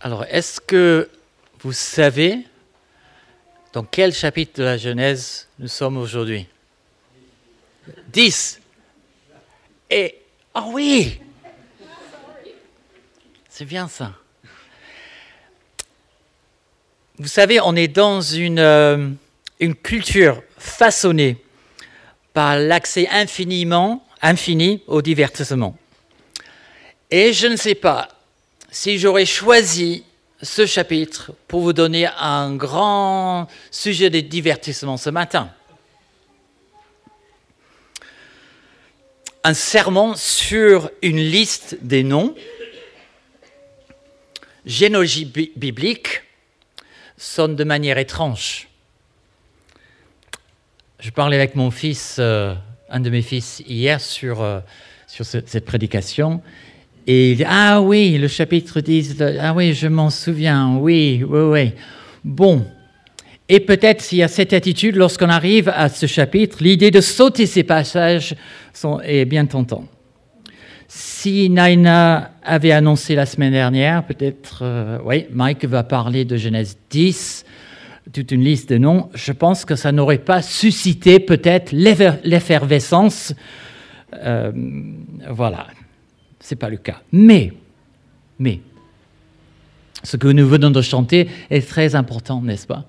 Alors, est-ce que vous savez dans quel chapitre de la Genèse nous sommes aujourd'hui? 10. Et, ah oui C'est bien ça. Vous savez, on est dans une, euh, une culture façonnée par l'accès infiniment, infini au divertissement. Et je ne sais pas si j'aurais choisi ce chapitre pour vous donner un grand sujet de divertissement ce matin. Un sermon sur une liste des noms, généalogie biblique, sonne de manière étrange. Je parlais avec mon fils, euh, un de mes fils, hier sur, euh, sur cette prédication, et il dit, ah oui, le chapitre 10, ah oui, je m'en souviens, oui, oui, oui. Bon. Et peut-être s'il y a cette attitude, lorsqu'on arrive à ce chapitre, l'idée de sauter ces passages est bien tentante. Si Naina avait annoncé la semaine dernière, peut-être, euh, oui, Mike va parler de Genèse 10, toute une liste de noms, je pense que ça n'aurait pas suscité peut-être l'effervescence. Euh, voilà ce n'est pas le cas. Mais, mais, ce que nous venons de chanter est très important, n'est-ce pas?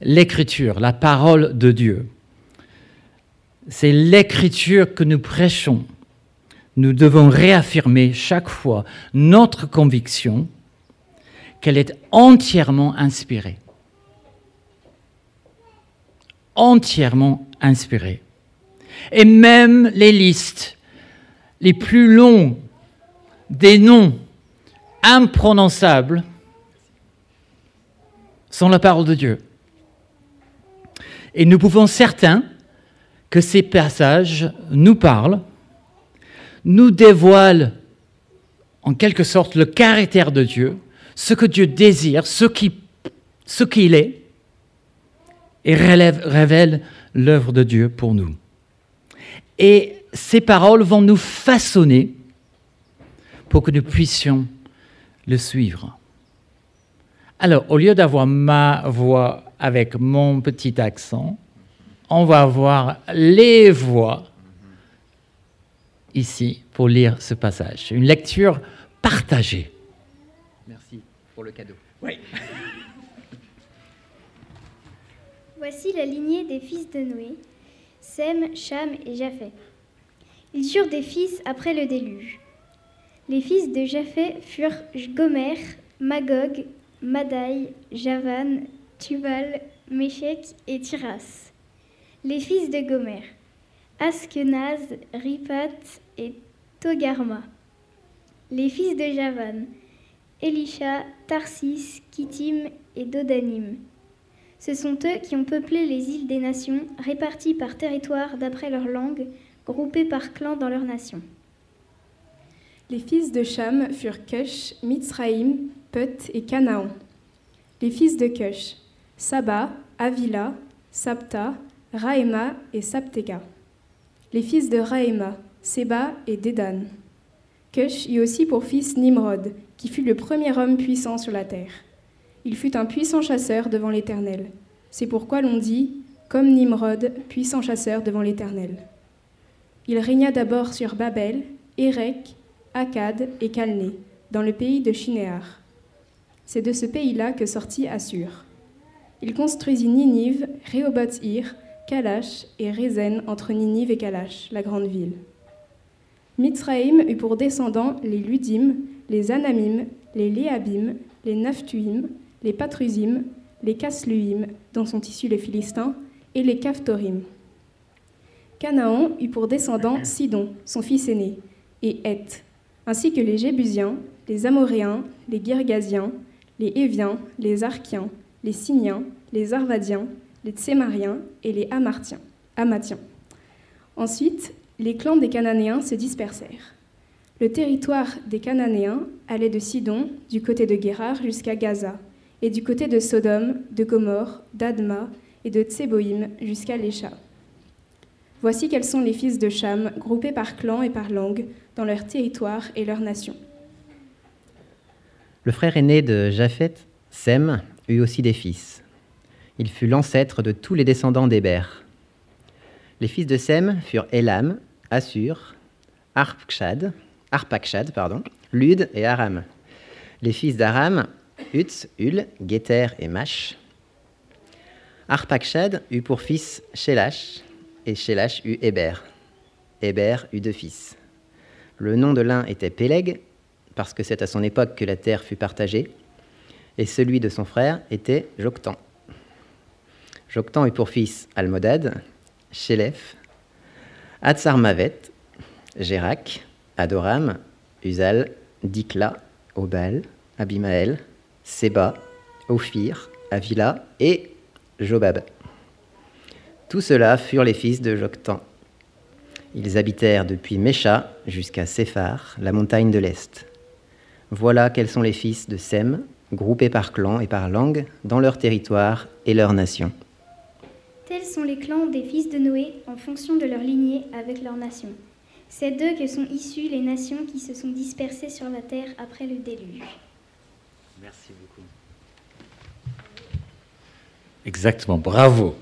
L'écriture, la parole de Dieu. C'est l'écriture que nous prêchons. Nous devons réaffirmer chaque fois notre conviction qu'elle est entièrement inspirée. Entièrement inspirée. Et même les listes les plus longs des noms imprononçables sont la parole de Dieu. Et nous pouvons certains que ces passages nous parlent, nous dévoilent en quelque sorte le caractère de Dieu, ce que Dieu désire, ce qu'il est, et révèlent l'œuvre de Dieu pour nous. Et ces paroles vont nous façonner pour que nous puissions le suivre. Alors, au lieu d'avoir ma voix avec mon petit accent, on va avoir les voix ici pour lire ce passage. Une lecture partagée. Merci pour le cadeau. Oui. Voici la lignée des fils de Noé, Sem, Cham et Japheth. Ils eurent des fils après le déluge. Les fils de Japheth furent Gomer, Magog, Madai, Javan, Tubal, Méchec et Tiras. Les fils de Gomer, Askenaz, Ripat et Togarma. Les fils de Javan, Elisha, Tarsis, Kittim et Dodanim. Ce sont eux qui ont peuplé les îles des nations, réparties par territoire d'après leur langue, groupés par clans dans leur nation. Les fils de Cham furent Cush, Mitzraïm, Put et Canaan. Les fils de Cush, Saba, Avila, Sapta, Raéma et Sapteka. Les fils de Raéma, Seba et Dédan. Cush eut aussi pour fils Nimrod, qui fut le premier homme puissant sur la terre. Il fut un puissant chasseur devant l'Éternel. C'est pourquoi l'on dit, comme Nimrod, puissant chasseur devant l'Éternel. Il régna d'abord sur Babel, Érec, Akkad et Calné, dans le pays de Shinéar. C'est de ce pays-là que sortit Assur. Il construisit Ninive, Rehoboth-Ir, Kalash et Rézen entre Ninive et Kalash, la grande ville. Mitzraïm eut pour descendants les Ludim, les Anamim, les Léabim, les Naphtuim, les Patrusim, les Kasluim, dont sont issus les Philistins, et les Kaphtorim. Canaan eut pour descendant Sidon, son fils aîné, et Heth, ainsi que les Jébusiens, les Amoréens, les Girgasiens, les Éviens, les Archiens, les Siniens, les Arvadiens, les Tsémariens et les Amartiens, Amatiens. Ensuite, les clans des Cananéens se dispersèrent. Le territoire des Cananéens allait de Sidon, du côté de Guérar, jusqu'à Gaza, et du côté de Sodome, de Gomorre, d'Adma et de Tseboïm jusqu'à Lécha. Voici quels sont les fils de Cham, groupés par clan et par langue, dans leur territoire et leur nation. Le frère aîné de Japhet, Sem, eut aussi des fils. Il fut l'ancêtre de tous les descendants d'Héber. Les fils de Sem furent Elam, Assur, Arpakshad, Arpakshad pardon, Lud et Aram. Les fils d'Aram, Utz, Ul, Geter et Mash. Arpakshad eut pour fils Shelash, et eut Héber. Héber eut deux fils. Le nom de l'un était Péleg, parce que c'est à son époque que la terre fut partagée, et celui de son frère était Joktan. Joktan eut pour fils Almodad, Shélef, Atsarmavet, Gérak, Adoram, Uzal, Dikla, Obal, Abimael, Seba, Ophir, Avila et Jobab. Tous ceux-là furent les fils de Joktan. Ils habitèrent depuis Mécha jusqu'à Séphar, la montagne de l'Est. Voilà quels sont les fils de Sem, groupés par clan et par langue, dans leur territoire et leur nation. Tels sont les clans des fils de Noé en fonction de leur lignée avec leur nation. C'est d'eux que sont issues les nations qui se sont dispersées sur la terre après le déluge. Merci beaucoup. Exactement, bravo.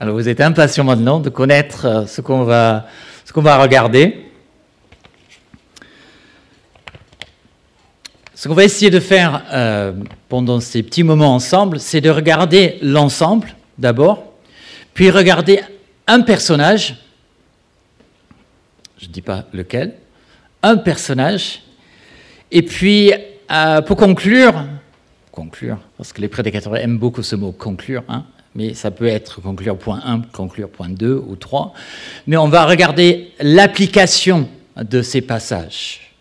Alors vous êtes impatient maintenant de connaître euh, ce qu'on va, ce qu'on va regarder. Ce qu'on va essayer de faire euh, pendant ces petits moments ensemble, c'est de regarder l'ensemble d'abord, puis regarder un personnage, je ne dis pas lequel, un personnage, et puis euh, pour conclure, conclure, parce que les prédicateurs aiment beaucoup ce mot conclure, hein, mais ça peut être conclure point 1, conclure point 2 ou 3. Mais on va regarder l'application de ces passages,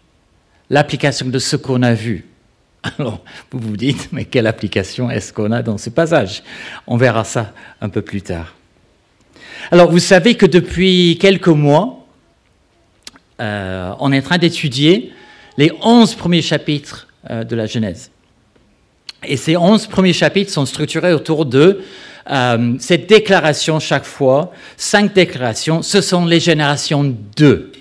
l'application de ce qu'on a vu. Alors, vous vous dites, mais quelle application est-ce qu'on a dans ce passage? On verra ça un peu plus tard. Alors, vous savez que depuis quelques mois, euh, on est en train d'étudier les onze premiers chapitres euh, de la Genèse. Et ces onze premiers chapitres sont structurés autour de euh, cette déclaration chaque fois, cinq déclarations, ce sont les générations 2.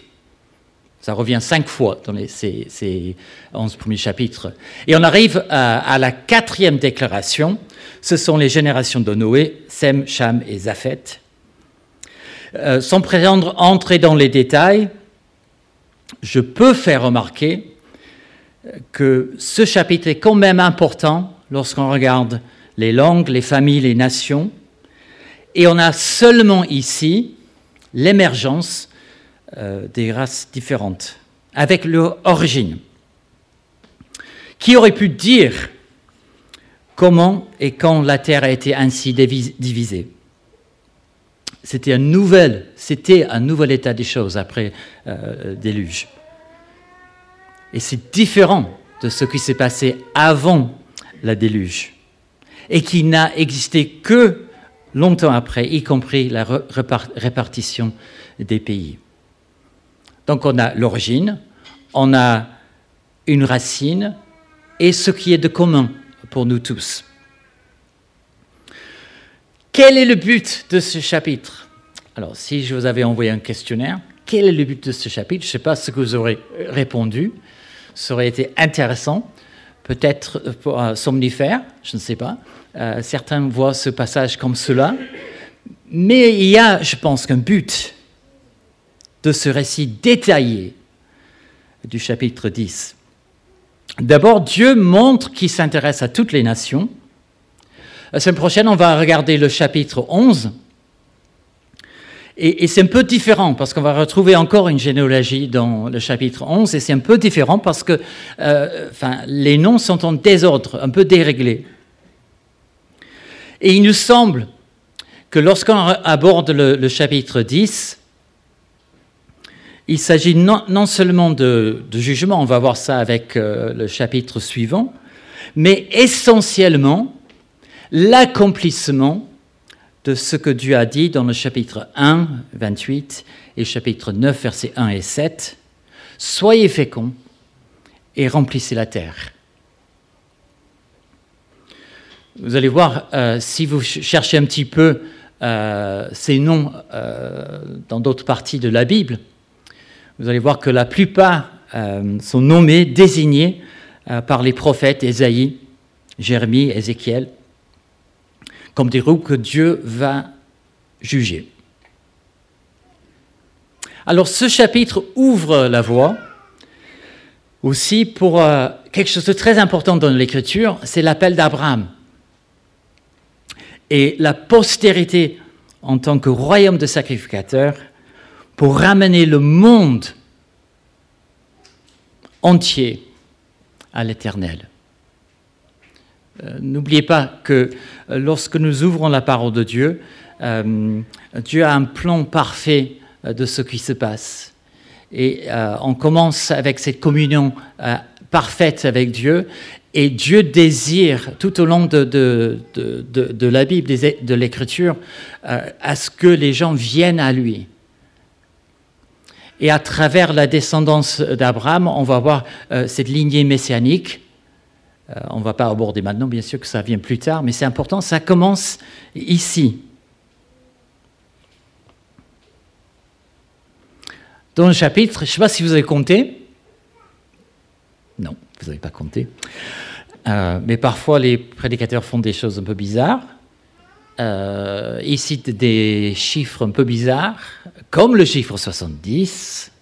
Ça revient cinq fois dans ces, ces, onze premiers chapitres. Et on arrive à, la quatrième déclaration, ce sont les générations de Noé, Sem, Cham et Zaphet. Euh, sans prétendre entrer dans les détails, je peux faire remarquer que ce chapitre est quand même important lorsqu'on regarde les langues, les familles, les nations. Et on a seulement ici l'émergence euh, des races différentes, avec leur origine. Qui aurait pu dire comment et quand la Terre a été ainsi divisée C'était un nouvel, état des choses après euh, déluge. Et c'est différent de ce qui s'est passé avant la déluge et qui n'a existé que longtemps après, y compris la répartition des pays. Donc on a l'origine, on a une racine et ce qui est de commun pour nous tous. Quel est le but de ce chapitre? Alors si je vous avais envoyé un questionnaire, quel est le but de ce chapitre? Je ne sais pas ce que vous aurez répondu. Ça aurait été intéressant peut-être pour un somnifère, je ne sais pas. Euh, certains voient ce passage comme cela. Mais il y a, je pense, qu'un but de ce récit détaillé du chapitre 10. D'abord, Dieu montre qu'il s'intéresse à toutes les nations. La semaine prochaine, on va regarder le chapitre 11 et, c'est un peu différent parce qu'on va retrouver encore une généalogie dans le chapitre 11 et c'est un peu différent parce que euh, les noms sont en désordre, un peu déréglés. Et il nous semble que lorsqu'on aborde le, chapitre 10, il s'agit non, seulement de, jugement, on va voir ça avec euh, le chapitre suivant, mais essentiellement l'accomplissement de ce que Dieu a dit dans le chapitre 1, 28 et chapitre 9, versets 1 et 7. Soyez féconds et remplissez la terre. Vous allez voir, euh, si vous cherchez un petit peu euh, ces noms euh, dans d'autres parties de la Bible, vous allez voir que la plupart sont nommés, désignés par les prophètes Ésaïe, Jérémie, Ézéchiel, comme des groupes que Dieu va juger. Alors ce chapitre ouvre la voie aussi pour euh, quelque chose de très important dans l'Écriture, c'est l'appel d'Abraham. Et la postérité en tant que royaume de sacrificateurs pour ramener le monde entier à l'éternel. Euh, n'oubliez pas que euh, lorsque nous ouvrons la parole de Dieu, Dieu a un plan parfait de ce qui se passe. Et euh, on commence avec cette communion euh, parfaite avec Dieu. Et Dieu désire, tout au long de, la Bible, de l'Écriture, euh, à ce que les gens viennent à lui. Et à travers la descendance d'Abraham, on va voir cette lignée messianique. On ne va pas aborder maintenant, bien sûr que ça vient plus tard, mais c'est important, ça commence ici. dans le chapitre, je ne sais pas si vous avez compté. Non, vous n'avez pas compté. Euh, mais parfois, les prédicateurs font des choses un peu bizarres. Euh, ils citent des chiffres un peu bizarres, comme le chiffre 70.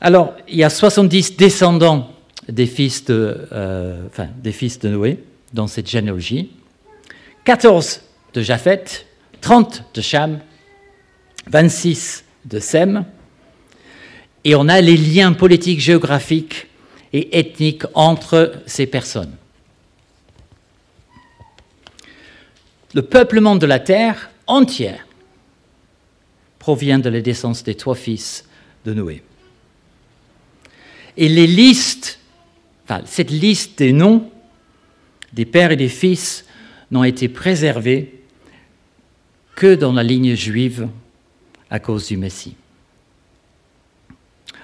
Alors, il y a 70 descendants des fils de, euh, des fils de Noé dans cette généalogie. 14 de Japheth, 30 de Cham, 26 de Sem. Et on a les liens politiques, géographiques et ethniques entre ces personnes. Le peuplement de la terre entière provient de la descendance des trois fils de Noé. Et les listes, cette liste des noms des pères et des fils n'ont été préservés que dans la ligne juive à cause du Messie.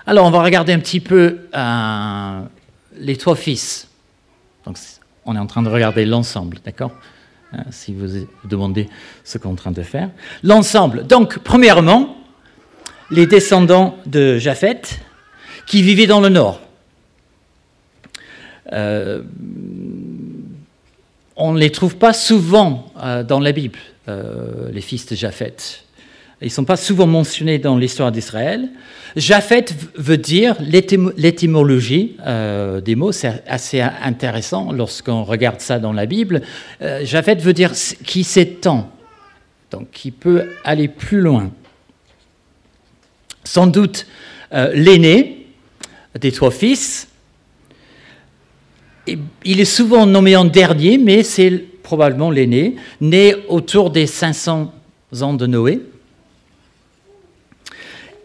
Alors, on va regarder un petit peu euh, les trois fils. Donc, on est en train de regarder l'ensemble, d'accord euh, Si vous demandez ce qu'on est en train de faire. L'ensemble. Donc, premièrement, les descendants de Japheth qui vivaient dans le nord. Euh, on ne les trouve pas souvent dans la Bible, les fils de Japheth. Ils ne sont pas souvent mentionnés dans l'histoire d'Israël. Japheth veut dire, l'étymologie euh, des mots, c'est assez intéressant lorsqu'on regarde ça dans la Bible. Euh, Japheth veut dire qui s'étend, donc qui peut aller plus loin. Sans doute euh, l'aîné des trois fils. Il est souvent nommé en dernier, mais c'est probablement l'aîné, né autour des 500 ans de Noé.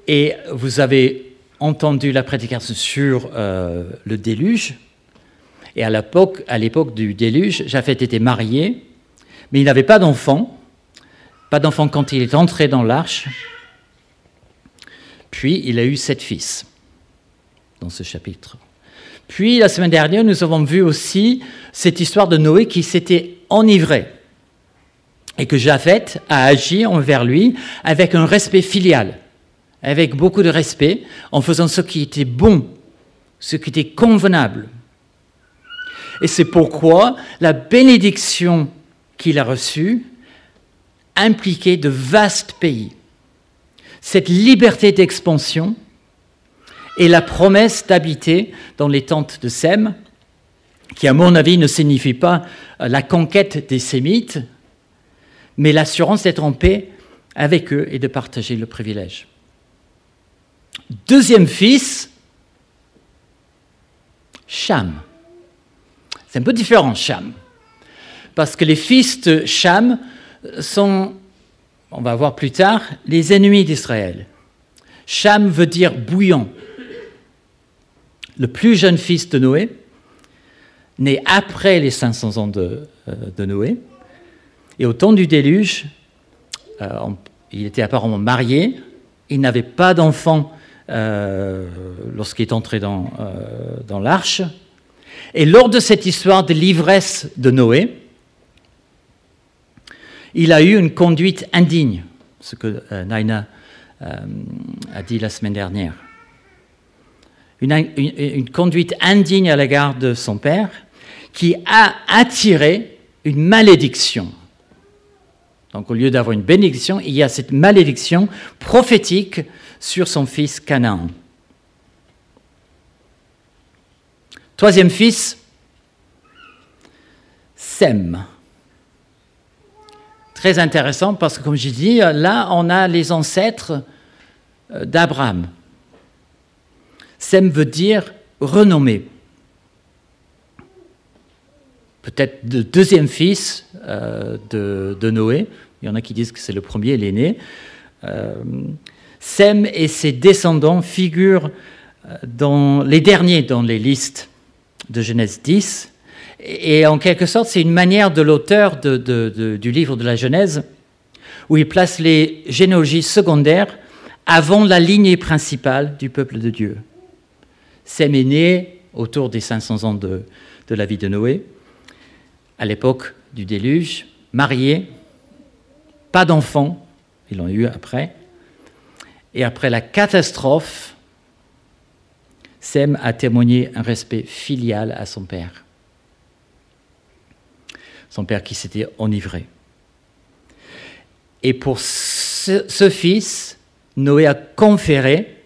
Et vous avez entendu la prédication sur euh, le déluge. Et à l'époque, à l'époque du déluge, Japheth était marié, mais il n'avait pas d'enfant. Pas d'enfant quand il est entré dans l'arche. Puis il a eu sept fils dans ce chapitre. Puis la semaine dernière, nous avons vu aussi cette histoire de Noé qui s'était enivré et que Japheth a agi envers lui avec un respect filial avec beaucoup de respect, en faisant ce qui était bon, ce qui était convenable. Et c'est pourquoi la bénédiction qu'il a reçue impliquait de vastes pays. Cette liberté d'expansion et la promesse d'habiter dans les tentes de Sem, qui à mon avis ne signifie pas la conquête des Sémites, mais l'assurance d'être en paix avec eux et de partager le privilège. Deuxième fils, Cham. C'est un peu différent, Cham. Parce que les fils de Cham sont, on va voir plus tard, les ennemis d'Israël. Cham veut dire bouillon. Le plus jeune fils de Noé, né après les 500 ans de, euh, Noé, et au temps du déluge, euh, il était apparemment marié, il n'avait pas d'enfant euh, lorsqu'il est entré dans, dans l'arche. Et lors de cette histoire de l'ivresse de Noé, il a eu une conduite indigne, ce que Naina a dit la semaine dernière. Une, conduite indigne à l'égard de son père, qui a attiré une malédiction. Donc au lieu d'avoir une bénédiction, il y a cette malédiction prophétique sur son fils Canaan. Troisième fils, Sem. Très intéressant parce que, comme j'ai dit, là, on a les ancêtres euh, d'Abraham. Sem veut dire renommé. Peut-être le deuxième fils euh, de, Noé. Il y en a qui disent que c'est le premier, l'aîné. Euh, Sem et ses descendants figurent dans les derniers dans les listes de Genèse 10. Et en quelque sorte, c'est une manière de l'auteur du livre de la Genèse, où il place les généalogies secondaires avant la lignée principale du peuple de Dieu. Sem est né autour des 500 ans de, la vie de Noé, à l'époque du déluge, marié, pas d'enfants, ils l'ont eu après. Et après la catastrophe, Sem a témoigné un respect filial à son père son père qui s'était enivré. Et pour ce, fils, Noé a conféré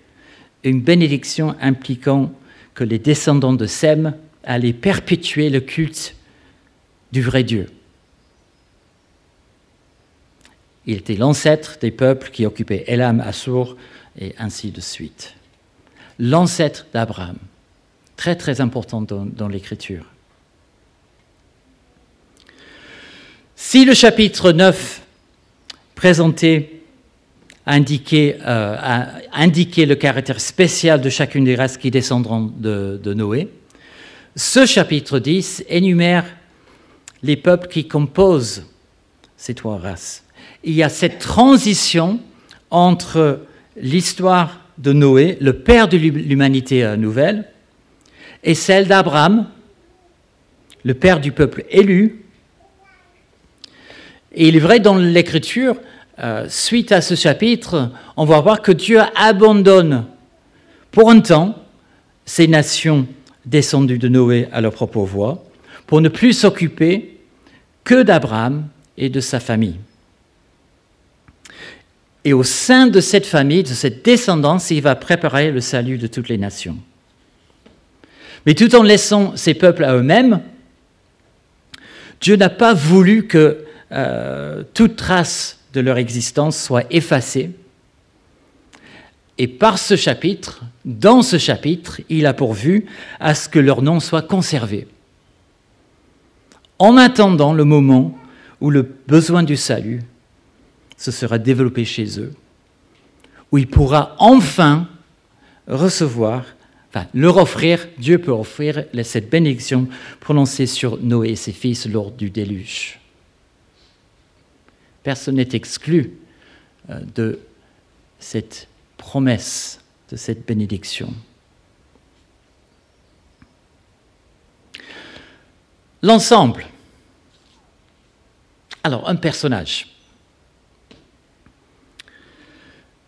une bénédiction impliquant que les descendants de Sem allaient perpétuer le culte du vrai Dieu. Il était l'ancêtre des peuples qui occupaient Elam, Assur et ainsi de suite. L'ancêtre d'Abraham. Très très important dans l'écriture. Si le chapitre 9 présentait, indiquait, euh, le caractère spécial de chacune des races qui descendront de, Noé, ce chapitre 10 énumère les peuples qui composent ces trois races. Il y a cette transition entre l'histoire de Noé, le père de l'humanité euh, nouvelle, et celle d'Abraham, le père du peuple élu, et il est vrai dans l'Écriture, euh, suite à ce chapitre, on va voir que Dieu abandonne pour un temps ces nations descendues de Noé à leur propre voie, pour ne plus s'occuper que d'Abraham et de sa famille. Et au sein de cette famille, de cette descendance, il va préparer le salut de toutes les nations. Mais tout en laissant ces peuples à eux-mêmes, Dieu n'a pas voulu que euh, toute trace de leur existence soit effacée. Et par ce chapitre, dans ce chapitre, il a pourvu à ce que leur nom soit conservé. En attendant le moment où le besoin du salut se sera développé chez eux, où il pourra enfin recevoir, enfin leur offrir, Dieu peut offrir cette bénédiction prononcée sur Noé et ses fils lors du déluge. Personne n'est exclu euh, de cette promesse, de cette bénédiction. L'ensemble. Alors, un personnage.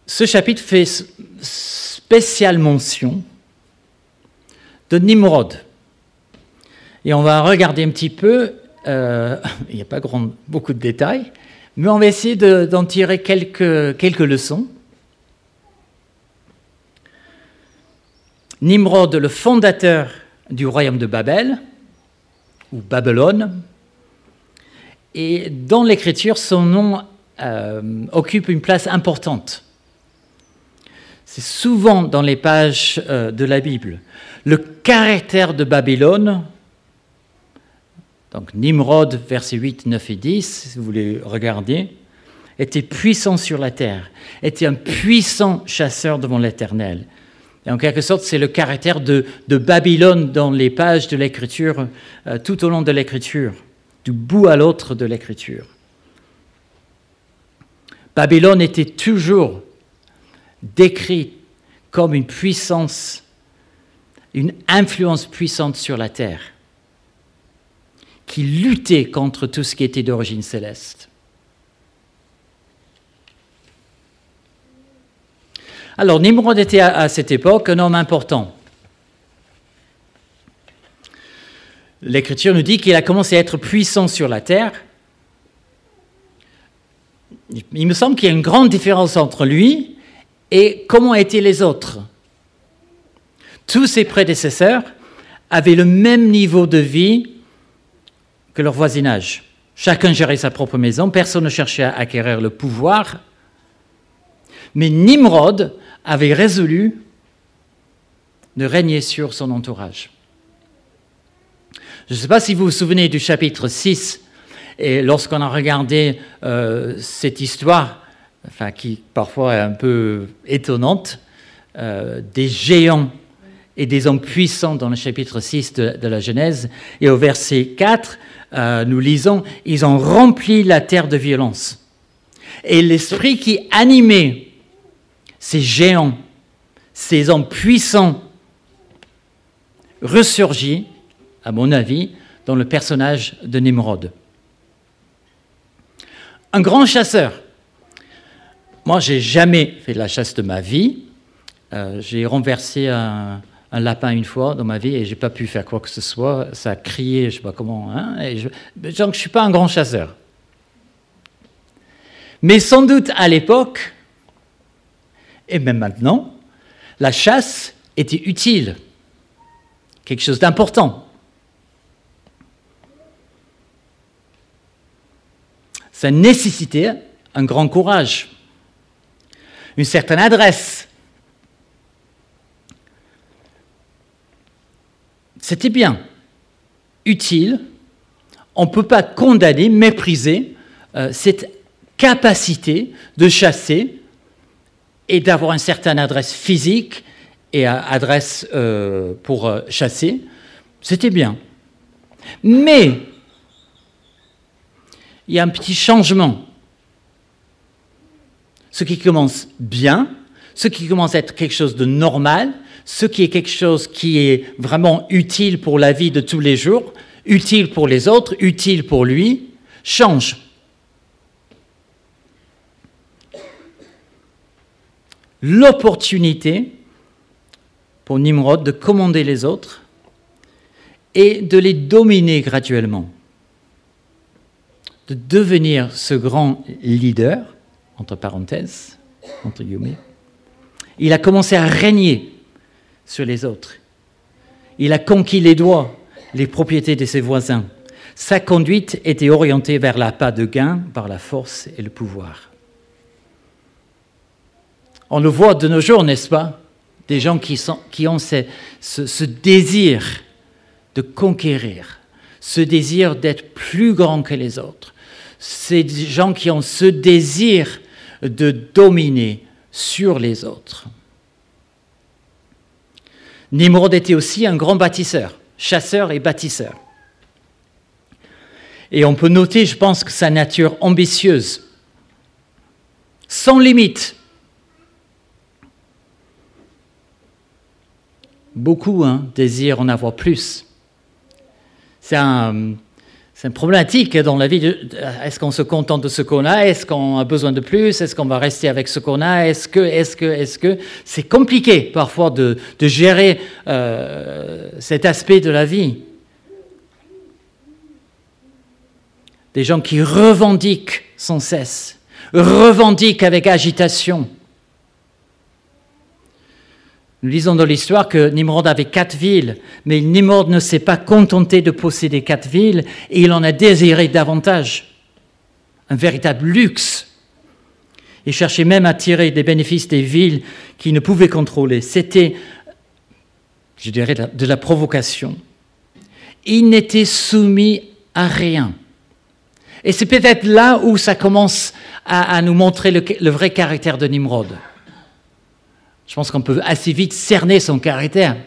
Ce chapitre fait spéciale mention de Nimrod. Et on va regarder un petit peu, euh, il n'y a pas beaucoup de détails, mais on va essayer d'en tirer quelques, leçons. Nimrod, le fondateur du royaume de Babel, ou Babylone, et dans l'écriture, son nom euh, occupe une place importante. C'est souvent dans les pages euh, de la Bible. Le caractère de Babylone donc Nimrod, versets 8, 9 et 10, si vous voulez regarder, était puissant sur la terre, était un puissant chasseur devant l'Éternel. Et en quelque sorte, c'est le caractère de, Babylone dans les pages de l'Écriture, euh, tout au long de l'Écriture, du bout à l'autre de l'Écriture. Babylone était toujours décrit comme une puissance, une influence puissante sur la terre qui luttait contre tout ce qui était d'origine céleste. Alors, Nimrod était à, à cette époque un homme important. L'Écriture nous dit qu'il a commencé à être puissant sur la terre. Il me semble qu'il y a une grande différence entre lui et comment étaient les autres. Tous ses prédécesseurs avaient le même niveau de vie, que leur voisinage. Chacun gérait sa propre maison, personne ne cherchait à acquérir le pouvoir. Mais Nimrod avait résolu de régner sur son entourage. Je ne sais pas si vous vous souvenez du chapitre 6, et lorsqu'on a regardé euh, cette histoire, enfin, qui parfois est un peu étonnante, euh, des géants et des hommes puissants dans le chapitre 6 de, la Genèse, et au verset 4, euh, nous lisons, ils ont rempli la terre de violence. Et l'esprit qui animait ces géants, ces hommes puissants, ressurgit, à mon avis, dans le personnage de Nimrod. Un grand chasseur. Moi, j'ai jamais fait de la chasse de ma vie. Euh, j'ai renversé un, lapin une fois dans ma vie et j'ai pas pu faire quoi que ce soit. Ça a crié, je sais pas comment. Hein, je, donc, je suis pas un grand chasseur. Mais sans doute à l'époque, et même maintenant, la chasse était utile quelque chose d'important. Ça nécessitait un grand courage, une certaine adresse. C'était bien, utile. On ne peut pas condamner, mépriser euh, cette capacité de chasser et d'avoir une certaine adresse physique et adresse euh, pour euh, chasser, c'était bien. Mais il y a un petit changement. Ce qui commence bien, ce qui commence à être quelque chose de normal, ce qui est quelque chose qui est vraiment utile pour la vie de tous les jours, utile pour les autres, utile pour lui, change. L'opportunité pour Nimrod de commander les autres et de les dominer graduellement, de devenir ce grand leader, entre parenthèses, entre guillemets. Il a commencé à régner sur les autres. Il a conquis les droits, les propriétés de ses voisins. Sa conduite était orientée vers l'appât de gain par la force et le pouvoir. On le voit de nos jours, n'est-ce pas? Des gens qui, ont ce, désir de conquérir, ce désir d'être plus grand que les autres. Ces gens qui ont ce désir de dominer sur les autres. Nimrod était aussi un grand bâtisseur, chasseur et bâtisseur. Et on peut noter, je pense, que sa nature ambitieuse, sans limite, Beaucoup hein, désirent en avoir plus. C'est un, une problématique dans la vie. Est-ce qu'on se contente de ce qu'on a? Est-ce qu'on a besoin de plus? Est-ce qu'on va rester avec ce qu'on a? Est-ce que, est-ce que, est-ce que? C'est compliqué parfois de, gérer euh, cet aspect de la vie. Des gens qui revendiquent sans cesse, revendiquent avec agitation. Nous lisons dans l'histoire que Nimrod avait quatre villes, mais Nimrod ne s'est pas contenté de posséder quatre villes et il en a désiré davantage. Un véritable luxe. Il cherchait même à tirer des bénéfices des villes qu'il ne pouvait contrôler. C'était, je dirais, de la provocation. Il n'était soumis à rien. Et c'est peut-être là où ça commence à, nous montrer le vrai caractère de Nimrod. Je pense qu'on peut assez vite cerner son caractère.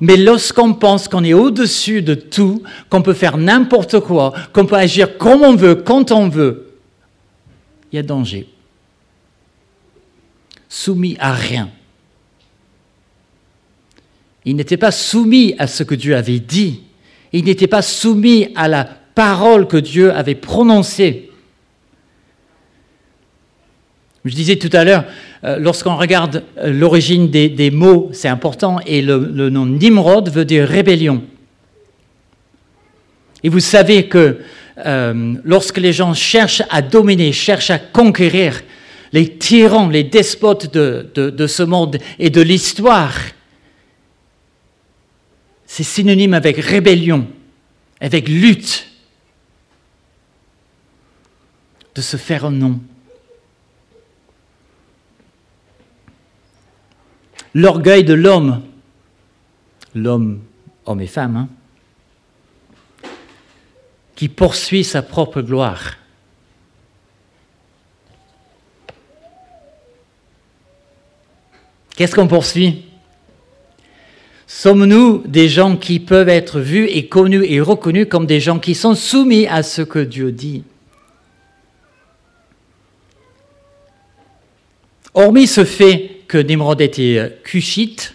Mais lorsqu'on pense qu'on est au-dessus de tout, qu'on peut faire n'importe quoi, qu'on peut agir comme on veut, quand on veut, il y a danger. Soumis à rien. Il n'était pas soumis à ce que Dieu avait dit. Il n'était pas soumis à la parole que Dieu avait prononcée. Je disais tout à l'heure, euh, lorsqu'on regarde euh, l'origine des, mots, c'est important, et le, nom Nimrod veut dire rébellion. Et vous savez que euh, lorsque les gens cherchent à dominer, cherchent à conquérir les tyrans, les despotes de, de ce monde et de l'histoire, c'est synonyme avec rébellion, avec lutte, de se faire un nom. L'orgueil de l'homme, l'homme, homme et femme, hein, qui poursuit sa propre gloire. Qu'est-ce qu'on poursuit? Sommes-nous des gens qui peuvent être vus et connus et reconnus comme des gens qui sont soumis à ce que Dieu dit? Hormis ce fait que Nimrod était cushite,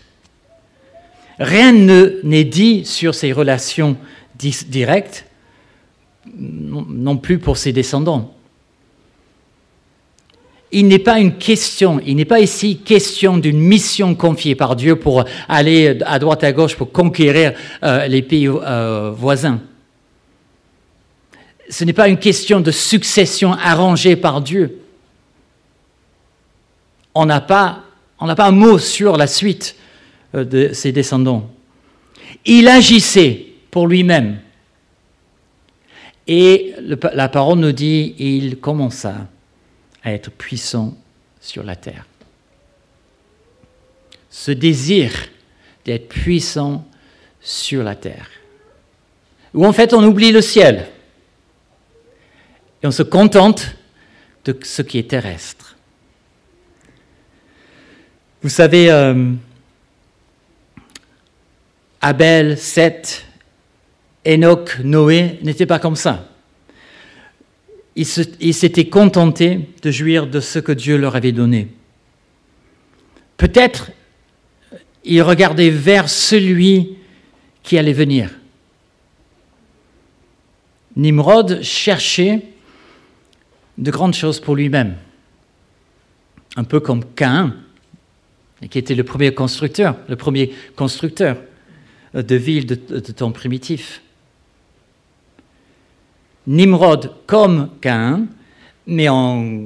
rien n'est dit sur ses relations directes non plus pour ses descendants. Il n'est pas une question, il n'est pas ici question d'une mission confiée par Dieu pour aller à droite à gauche pour conquérir euh, les pays euh, voisins. Ce n'est pas une question de succession arrangée par Dieu. On n'a pas, pas un mot sur la suite euh, de ses descendants. Il agissait pour lui-même. Et la parole nous dit, il commença à être puissant sur la terre. Ce désir d'être puissant sur la terre. Où en fait on oublie le ciel et on se contente de ce qui est terrestre. Vous savez, euh, Abel, Seth, Enoch, Noé n'étaient pas comme ça. Ils s'étaient contentés de jouir de ce que Dieu leur avait donné. Peut-être ils regardaient vers celui qui allait venir. Nimrod cherchait de grandes choses pour lui-même, un peu comme Cain, qui était le premier constructeur, le premier constructeur de villes de, temps primitif. Nimrod comme Cain, mais en,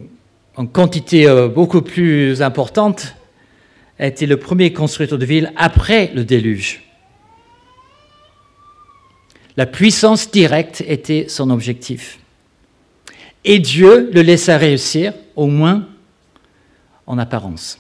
quantité euh, beaucoup plus importante, a été le premier constructeur de ville après le déluge. La puissance directe était son objectif. Et Dieu le laissa réussir, au moins en apparence.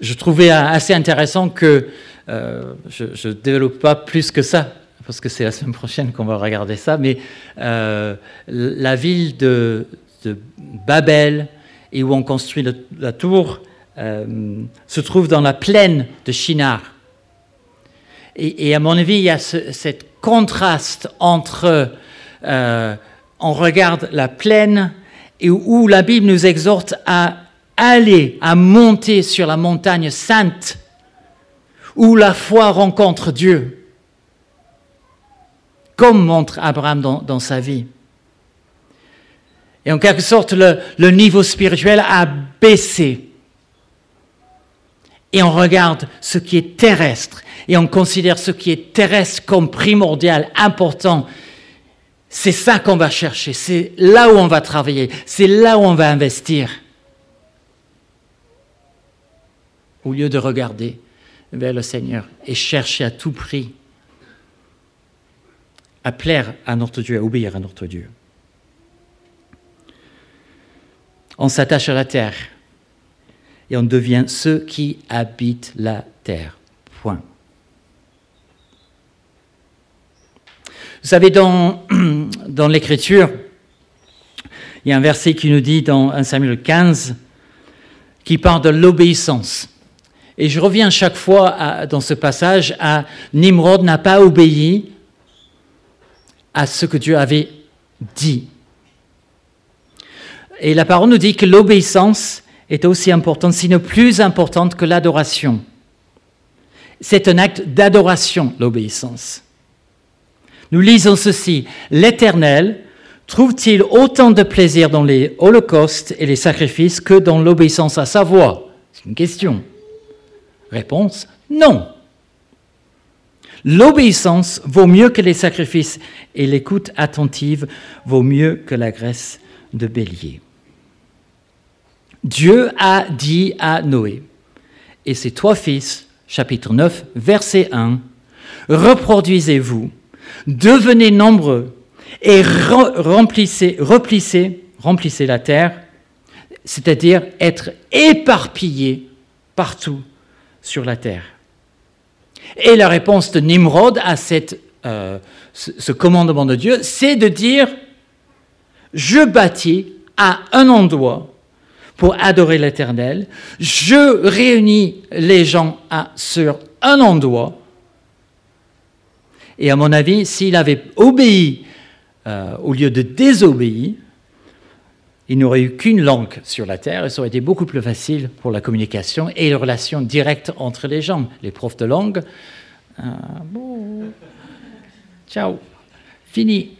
Je, trouvais assez intéressant que euh, je ne développe pas plus que ça parce que c'est la semaine prochaine qu'on va regarder ça, mais euh, la ville de, Babel, et où on construit la tour, euh, se trouve dans la plaine de Shinar. Et, à mon avis, il y a ce contraste entre, on regarde la plaine, et où la Bible nous exhorte à aller, à monter sur la montagne sainte, où la foi rencontre Dieu comme montre Abraham dans, sa vie. Et en quelque sorte, le, niveau spirituel a baissé. Et on regarde ce qui est terrestre, et on considère ce qui est terrestre comme primordial, important. C'est ça qu'on va chercher, c'est là où on va travailler, c'est là où on va investir. Au lieu de regarder vers le Seigneur et chercher à tout prix à plaire à notre Dieu, à obéir à notre Dieu. On s'attache à la terre et on devient ceux qui habitent la terre. Point. Vous savez, dans, dans l'Écriture, il y a un verset qui nous dit dans 1 Samuel 15, qui parle de l'obéissance. Et je reviens chaque fois dans ce passage à Nimrod n'a pas obéi à ce que Dieu avait dit. Et la parole nous dit que l'obéissance est aussi importante, sinon plus importante que l'adoration. C'est un acte d'adoration, l'obéissance. Nous lisons ceci. L'Éternel trouve-t-il autant de plaisir dans les holocaustes et les sacrifices que dans l'obéissance à sa voix? C'est une question. Réponse, non. L'obéissance vaut mieux que les sacrifices et l'écoute attentive vaut mieux que la graisse de bélier. Dieu a dit à Noé et ses trois fils, chapitre 9, verset 1, Reproduisez-vous, devenez nombreux et remplissez, remplissez, remplissez la terre, c'est-à-dire être éparpillés partout sur la terre. Et la réponse de Nimrod à cette, euh, ce commandement de Dieu, c'est de dire, je bâtis à un endroit pour adorer l'Éternel. Je réunis les gens sur un endroit. Et à mon avis, s'il avait obéi euh, au lieu de désobéir, il n'aurait eu qu'une langue sur la terre et ça aurait été beaucoup plus facile pour la communication et les relations directes entre les gens. Les profs de langue, euh, ciao, fini.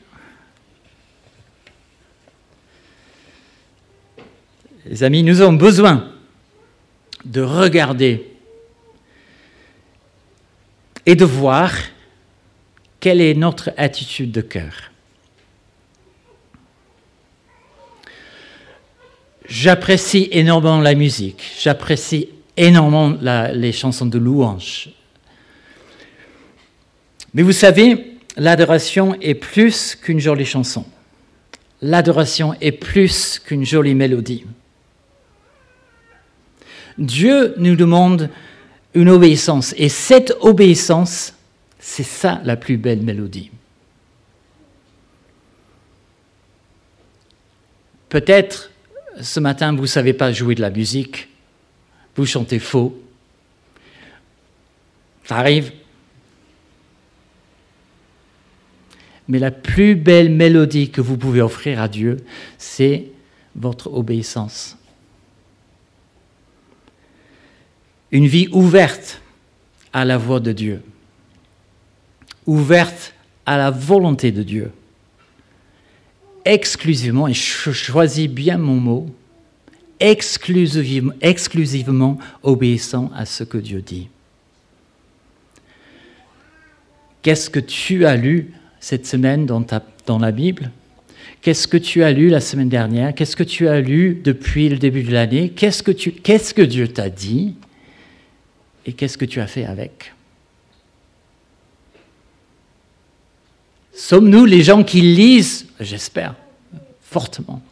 Les amis, nous avons besoin de regarder et de voir quelle est notre attitude de cœur. J'apprécie énormément la musique, j'apprécie énormément les chansons de louange. Mais vous savez, l'adoration est plus qu'une jolie chanson. L'adoration est plus qu'une jolie mélodie. Dieu nous demande une obéissance. Et cette obéissance, c'est ça la plus belle mélodie. Peut-être ce matin, vous ne savez pas jouer de la musique, vous chantez faux. Ça arrive. Mais la plus belle mélodie que vous pouvez offrir à Dieu, c'est votre obéissance. une vie ouverte à la voix de Dieu, ouverte à la volonté de Dieu, exclusivement, et je choisis bien mon mot, exclusivement, obéissant à ce que Dieu dit. Qu'est-ce que tu as lu cette semaine dans, ta, la Bible? Qu'est-ce que tu as lu la semaine dernière? Qu'est-ce que tu as lu depuis le début de l'année? Qu'est-ce que, qu'est-ce que Dieu t'a dit? Et qu'est-ce que tu as fait avec? Sommes-nous les gens qui lisent, j'espère fortement,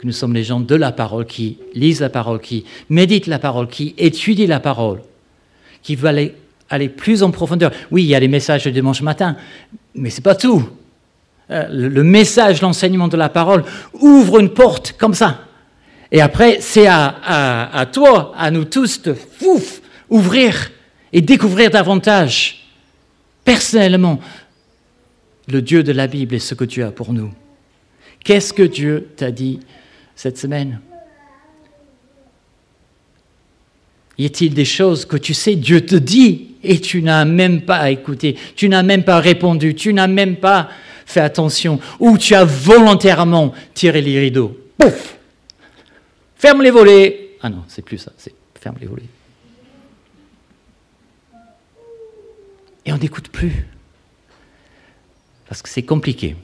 que nous sommes les gens de la parole, qui lisent la parole, qui méditent la parole, qui étudient la parole, qui veulent aller, plus en profondeur. Oui, il y a les messages de dimanche matin, mais ce n'est pas tout. Euh, le message, l'enseignement de la parole ouvre une porte comme ça. Et après, c'est à, à, toi, à nous tous de fouf, ouvrir et découvrir davantage, personnellement, le Dieu de la Bible et ce que Dieu a pour nous. Qu'est-ce que Dieu t'a dit cette semaine? Y a-t-il des choses que tu sais, Dieu te dit et tu n'as même pas écouté, tu n'as même pas répondu, tu n'as même pas fait attention, ou tu as volontairement tiré les rideaux Pouf Ferme les volets Ah non, c'est plus ça, c'est ferme les volets. Et on n'écoute plus. Parce que c'est compliqué.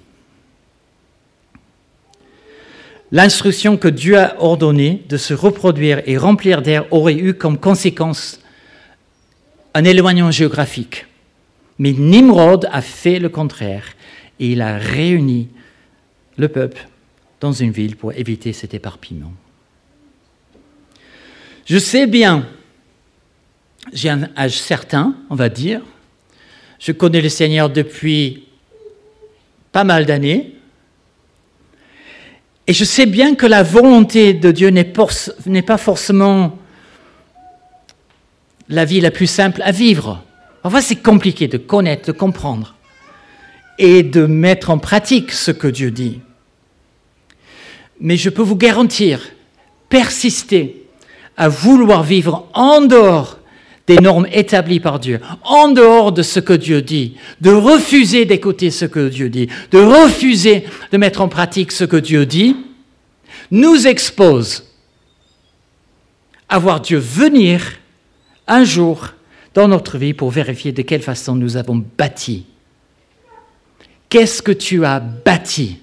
L'instruction que Dieu a ordonnée de se reproduire et remplir d'air aurait eu comme conséquence un éloignement géographique. Mais Nimrod a fait le contraire et il a réuni le peuple dans une ville pour éviter cet éparpillement. Je sais bien, j'ai un âge certain, on va dire, je connais le Seigneur depuis pas mal d'années. Et je sais bien que la volonté de Dieu n'est pas forcément la vie la plus simple à vivre. Enfin, c'est compliqué de connaître, de comprendre et de mettre en pratique ce que Dieu dit. Mais je peux vous garantir, persister à vouloir vivre en dehors des normes établies par Dieu, en dehors de ce que Dieu dit, de refuser d'écouter ce que Dieu dit, de refuser de mettre en pratique ce que Dieu dit, nous expose à voir Dieu venir un jour dans notre vie pour vérifier de quelle façon nous avons bâti. Qu'est-ce que tu as bâti?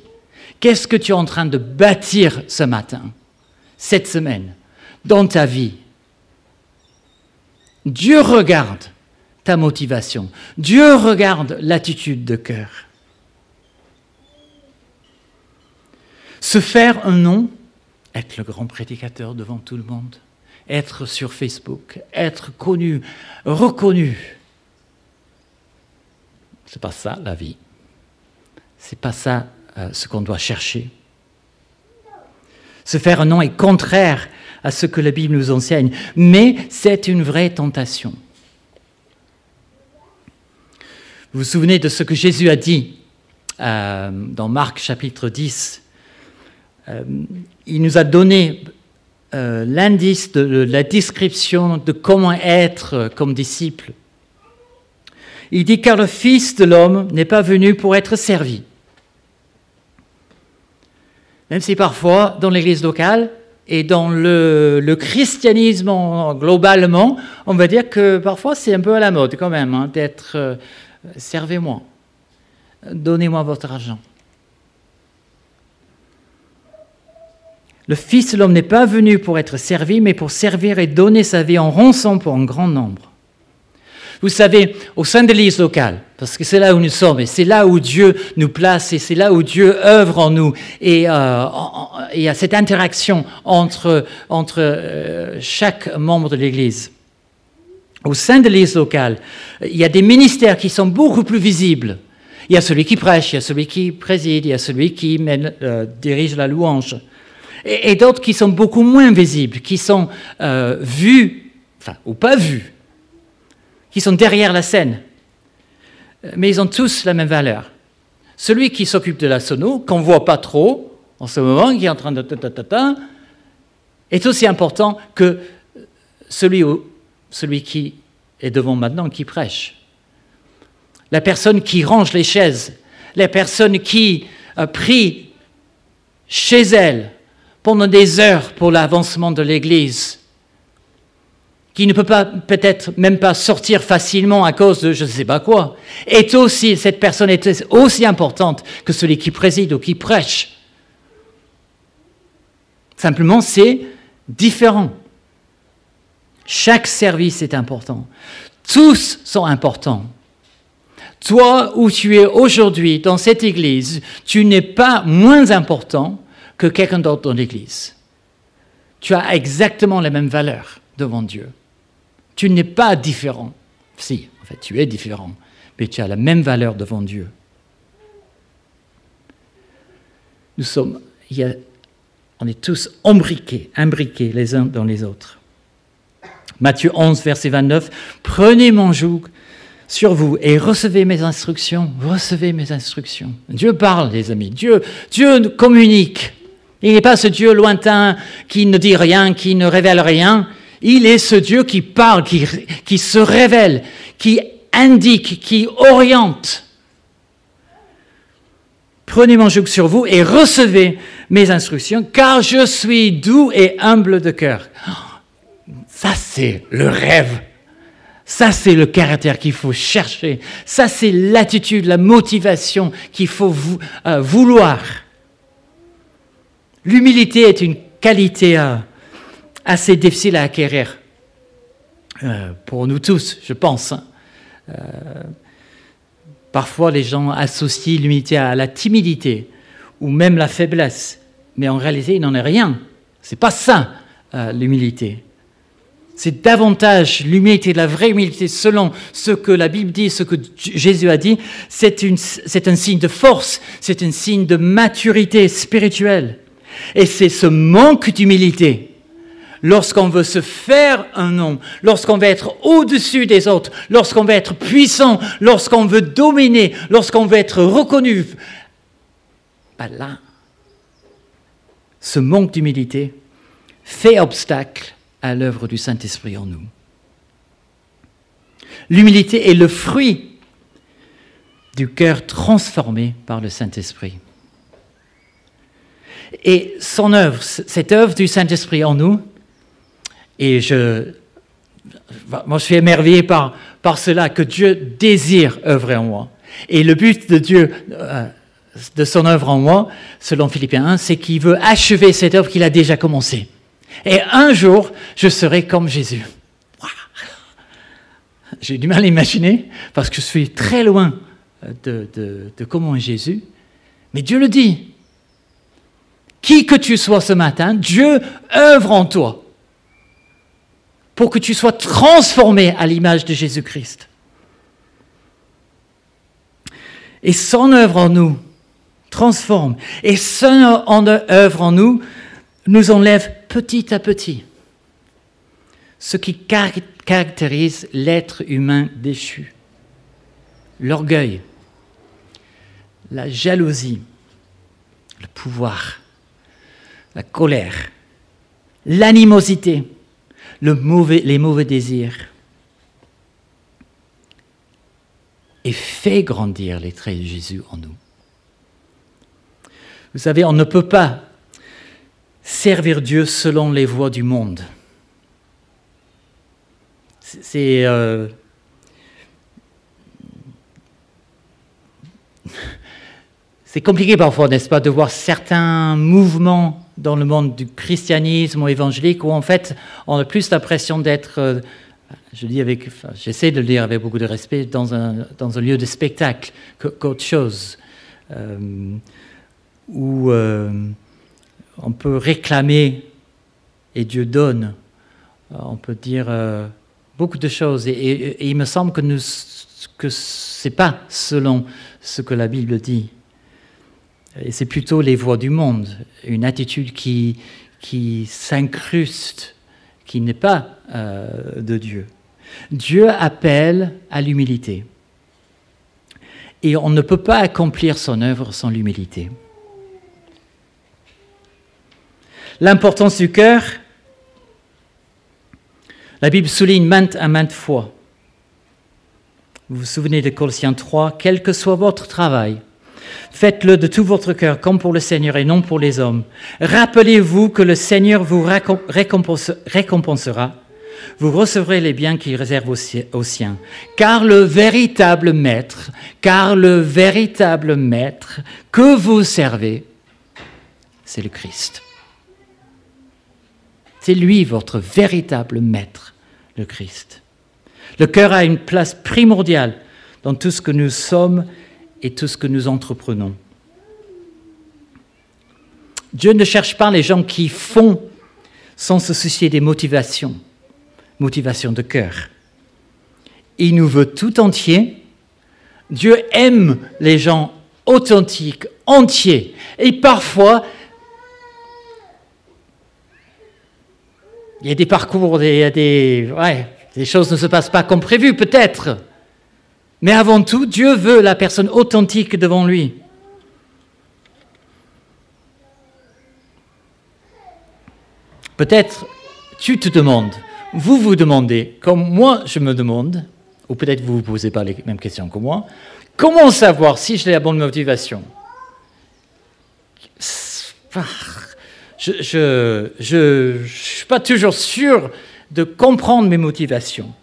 Qu'est-ce que tu es en train de bâtir ce matin, cette semaine, dans ta vie? Dieu regarde ta motivation. Dieu regarde l'attitude de cœur. Se faire un nom, être le grand prédicateur devant tout le monde, être sur Facebook, être connu, reconnu. C'est pas ça la vie. C'est pas ça euh, ce qu'on doit chercher. Se faire un nom est contraire à ce que la Bible nous enseigne, mais c'est une vraie tentation. Vous vous souvenez de ce que Jésus a dit euh, dans Marc chapitre 10 euh, Il nous a donné euh, l'indice de, de la description de comment être comme disciple. Il dit car le Fils de l'homme n'est pas venu pour être servi. Même si parfois, dans l'Église locale et dans le, christianisme en- globalement, on va dire que parfois c'est un peu à la mode quand même hein, d'être euh, servez-moi, donnez-moi votre argent. Le Fils de l'homme n'est pas venu pour être servi, mais pour servir et donner sa vie en rançon pour un grand nombre. Vous savez, au sein de l'Église locale, parce que c'est là où nous sommes, et c'est là où Dieu nous place, et c'est là où Dieu œuvre en nous, et euh, il y a cette interaction entre, euh, chaque membre de l'Église. Au sein de l'Église locale, il y a des ministères qui sont beaucoup plus visibles. Il y a celui qui prêche, il y a celui qui préside, il y a celui qui mène, euh, dirige la louange. Et, et d'autres qui sont beaucoup moins visibles, qui sont vus, enfin, ou pas vus, qui sont derrière la scène. Euh, Mais ils ont tous la même valeur. Celui qui s'occupe de la sono, qu'on ne voit pas trop en ce moment, qui est en train de ta, est aussi important que celui, au- celui qui est devant maintenant, qui prêche. La personne qui range les chaises, la personne qui euh, prie chez elle pendant des heures pour l'avancement de l'Église, qui ne peut pas peut-être même pas sortir facilement à cause de je ne sais pas quoi, est aussi, cette personne est aussi importante que celui qui préside ou qui prêche. Simplement, c'est différent. Chaque service est important. Tous sont importants. Toi, où tu es aujourd'hui dans cette église, tu n'es pas moins important que quelqu'un d'autre dans l'église. Tu as exactement les mêmes valeurs devant Dieu. Tu n'es pas différent. Si, en fait, tu es différent, mais tu as la même valeur devant Dieu. Nous sommes, on est tous embriqués, imbriqués les uns dans les autres. Matthieu 11, verset 29, Prenez mon joug sur vous et recevez mes instructions, recevez mes instructions. Dieu parle, les amis, Dieu, Dieu communique. Il n'est pas ce Dieu lointain qui ne dit rien, qui ne révèle rien. Il est ce Dieu qui parle, qui, se révèle, qui indique, qui oriente. Prenez mon joug sur vous et recevez mes instructions, car je suis doux et humble de cœur. Ça, c'est le rêve. Ça, c'est le caractère qu'il faut chercher. Ça, c'est l'attitude, la motivation qu'il faut euh, vouloir. L'humilité est une qualité euh, assez difficile à acquérir. Euh, pour nous tous, je pense. hein. Euh, parfois, les gens associent l'humilité à la timidité ou même la faiblesse. Mais en réalité, il n'en est rien. C'est pas ça, euh, l'humilité. C'est davantage l'humilité, la vraie humilité, selon ce que la Bible dit, ce que Jésus a dit. C'est un signe de force, c'est un signe de maturité spirituelle. Et c'est ce manque d'humilité, lorsqu'on veut se faire un nom, lorsqu'on veut être au-dessus des autres, lorsqu'on veut être puissant, lorsqu'on veut dominer, lorsqu'on veut être reconnu, ben là, ce manque d'humilité fait obstacle à l'œuvre du Saint-Esprit en nous. L'humilité est le fruit du cœur transformé par le Saint-Esprit. Et cette œuvre du Saint-Esprit en nous, et je moi, je suis émerveillé par, par cela, que Dieu désire œuvrer en moi. Et le but de Dieu, euh, de son œuvre en moi, selon Philippiens 1, c'est qu'il veut achever cette œuvre qu'il a déjà commencée. Et un jour, je serai comme Jésus. J'ai du mal à imaginer, parce que je suis très loin de, de, de comment est Jésus. Mais Dieu le dit. Qui que tu sois ce matin, Dieu œuvre en toi pour que tu sois transformé à l'image de Jésus-Christ. Et son œuvre en nous transforme. Et son œuvre en nous nous enlève petit à petit ce qui caractérise l'être humain déchu. L'orgueil, la jalousie, le pouvoir, la colère, l'animosité, mauvais, les mauvais désirs. Et fait grandir les traits de Jésus en nous. Vous savez, on ne peut pas servir Dieu selon les voies du monde. C'est euh, c'est compliqué parfois, n'est-ce pas, de voir certains mouvements dans le monde du christianisme ou évangélique où en fait on a plus l'impression d'être, euh, je dis avec, j'essaie de le dire avec beaucoup de respect, dans un, dans un lieu de spectacle qu'autre chose, euh, où on peut réclamer et Dieu donne. On peut dire beaucoup de choses. Et, il me semble que, nous, que ce n'est pas selon ce que la Bible dit. Et c'est plutôt les voies du monde, une attitude qui, qui s'incruste, qui n'est pas euh, de Dieu. Dieu appelle à l'humilité. Et on ne peut pas accomplir son œuvre sans l'humilité. L'importance du cœur, la Bible souligne maintes à maintes fois. Vous vous souvenez de Colossiens 3, quel que soit votre travail, faites-le de tout votre cœur comme pour le Seigneur et non pour les hommes. Rappelez-vous que le Seigneur vous récompensera. Vous recevrez les biens qu'il réserve aux siens. Car le véritable maître, car le véritable maître que vous servez, c'est le Christ. C'est lui votre véritable maître, le Christ. Le cœur a une place primordiale dans tout ce que nous sommes et tout ce que nous entreprenons. Dieu ne cherche pas les gens qui font sans se soucier des motivations, motivations de cœur. Il nous veut tout entier. Dieu aime les gens authentiques, entiers. Et parfois, Il y a des parcours, il y a des, choses ne se passent pas comme prévu, peut-être. Mais avant tout, Dieu veut la personne authentique devant lui. Peut-être tu te demandes, vous vous demandez, comme moi je me demande, ou peut-être vous ne vous posez pas les mêmes questions que moi, comment savoir si j'ai la bonne motivation? Je ne suis pas toujours sûr de comprendre mes motivations.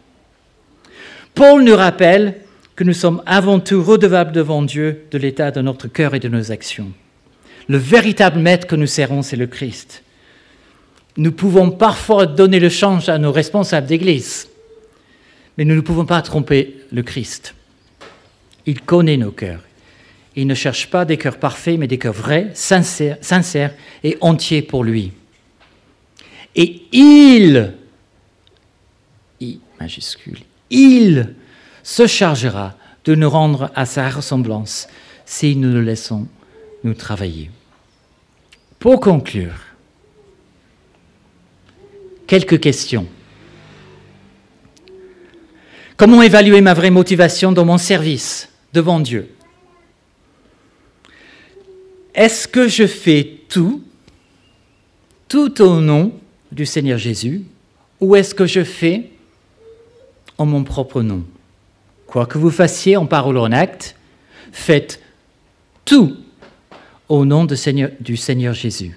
Paul nous rappelle que nous sommes avant tout redevables devant Dieu de l'état de notre cœur et de nos actions. Le véritable maître que nous serrons, c'est le Christ. Nous pouvons parfois donner le change à nos responsables d'Église, mais nous ne pouvons pas tromper le Christ. Il connaît nos cœurs. Il ne cherche pas des cœurs parfaits, mais des cœurs vrais, sincères, sincères et entiers pour lui. Et il, I majuscule, il se chargera de nous rendre à sa ressemblance si nous le laissons nous travailler. Pour conclure, quelques questions. Comment évaluer ma vraie motivation dans mon service devant Dieu? Est-ce que je fais tout, tout au nom du Seigneur Jésus, ou est-ce que je fais en mon propre nom? Quoi que vous fassiez en parole ou en acte, faites tout au nom du Seigneur Jésus.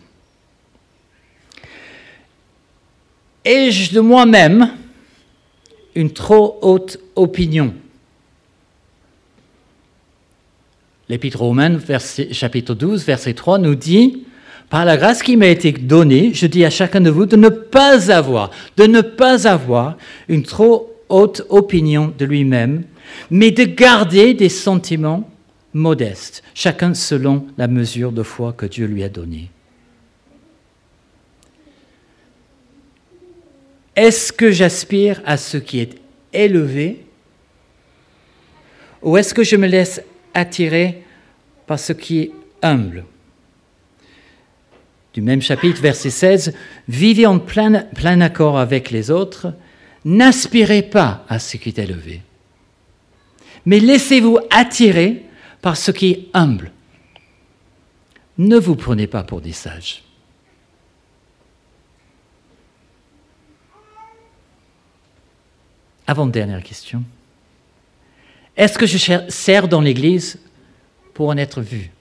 Ai-je de moi-même une trop haute opinion? L'Épître romaine, chapitre 12, verset 3, nous dit, par la grâce qui m'a été donnée, je dis à chacun de vous de ne pas avoir, de ne pas avoir une trop haute opinion de lui-même, mais de garder des sentiments modestes, chacun selon la mesure de foi que Dieu lui a donnée. Est-ce que j'aspire à ce qui est élevé ou est-ce que je me laisse attirer par ce qui est humble? Du même chapitre, verset 16, Vivez en plein, plein accord avec les autres, n'aspirez pas à ce qui est élevé, mais laissez-vous attirer par ce qui est humble. Ne vous prenez pas pour des sages. Avant-dernière question. Est-ce que je sers dans l'Église pour en être vu?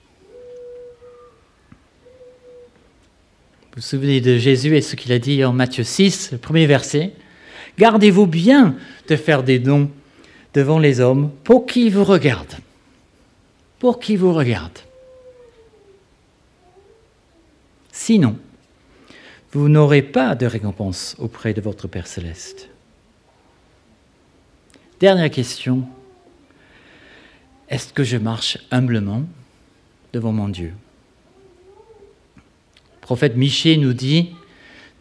Vous vous souvenez de Jésus et ce qu'il a dit en Matthieu 6, le premier verset? Gardez-vous bien de faire des dons devant les hommes pour qu'ils vous regardent. Pour qu'ils vous regardent. Sinon, vous n'aurez pas de récompense auprès de votre Père céleste. Dernière question. Est-ce que je marche humblement devant mon Dieu? Le prophète Michée nous dit,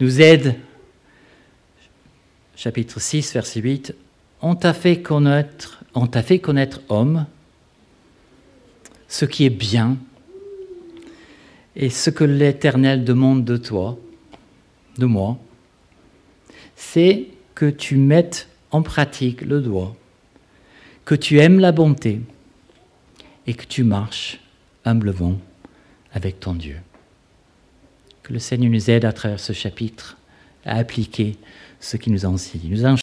nous aide, chapitre 6, verset 8, on t'a fait connaître, homme, ce qui est bien et ce que l'Éternel demande de toi, de moi, c'est que tu mettes en pratique le doigt, que tu aimes la bonté et que tu marches humblement avec ton Dieu. Que le Seigneur nous aide à travers ce chapitre à appliquer ce qui nous enseigne. Nous